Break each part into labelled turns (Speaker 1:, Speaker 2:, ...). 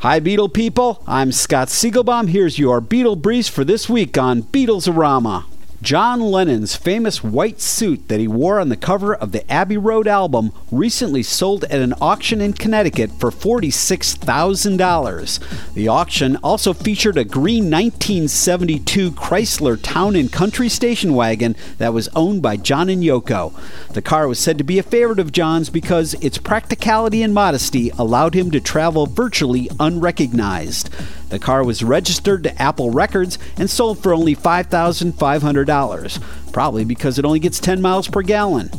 Speaker 1: Hi, Beatle people. I'm Scott Segelbaum. Here's your Beatle Breeze for this week on Beatlesorama. John Lennon's famous white suit that he wore on the cover of the Abbey Road album recently sold at an auction in Connecticut for $46,000. The auction also featured a green 1972 Chrysler Town and Country station wagon that was owned by John and Yoko. The car was said to be a favorite of John's because its practicality and modesty allowed him to travel virtually unrecognized. The car was registered to Apple Records and sold for only $5,500, probably because it only gets 10 miles per gallon.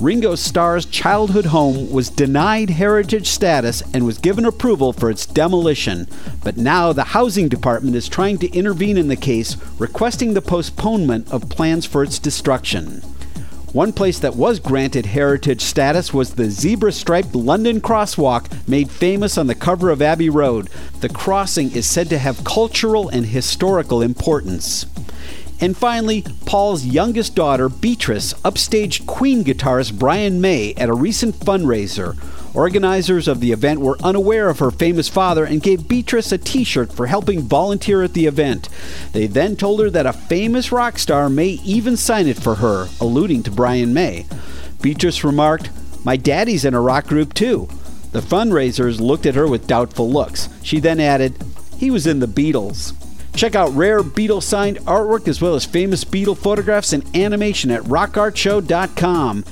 Speaker 1: Ringo Starr's childhood home was denied heritage status and was given approval for its demolition, but now the Housing Department is trying to intervene in the case, requesting the postponement of plans for its destruction. One place that was granted heritage status was the zebra striped London crosswalk made famous on the cover of Abbey Road. The crossing is said to have cultural and historical importance. And finally, Paul's youngest daughter, Beatrice, upstaged Queen guitarist Brian May at a recent fundraiser. Organizers of the event were unaware of her famous father and gave Beatrice a t shirt for helping volunteer at the event. They then told her that a famous rock star may even sign it for her, alluding to Brian May. Beatrice remarked, My daddy's in a rock group too. The fundraisers looked at her with doubtful looks. She then added, He was in the Beatles. Check out rare Beatle signed artwork as well as famous Beatle photographs and animation at rockartshow.com.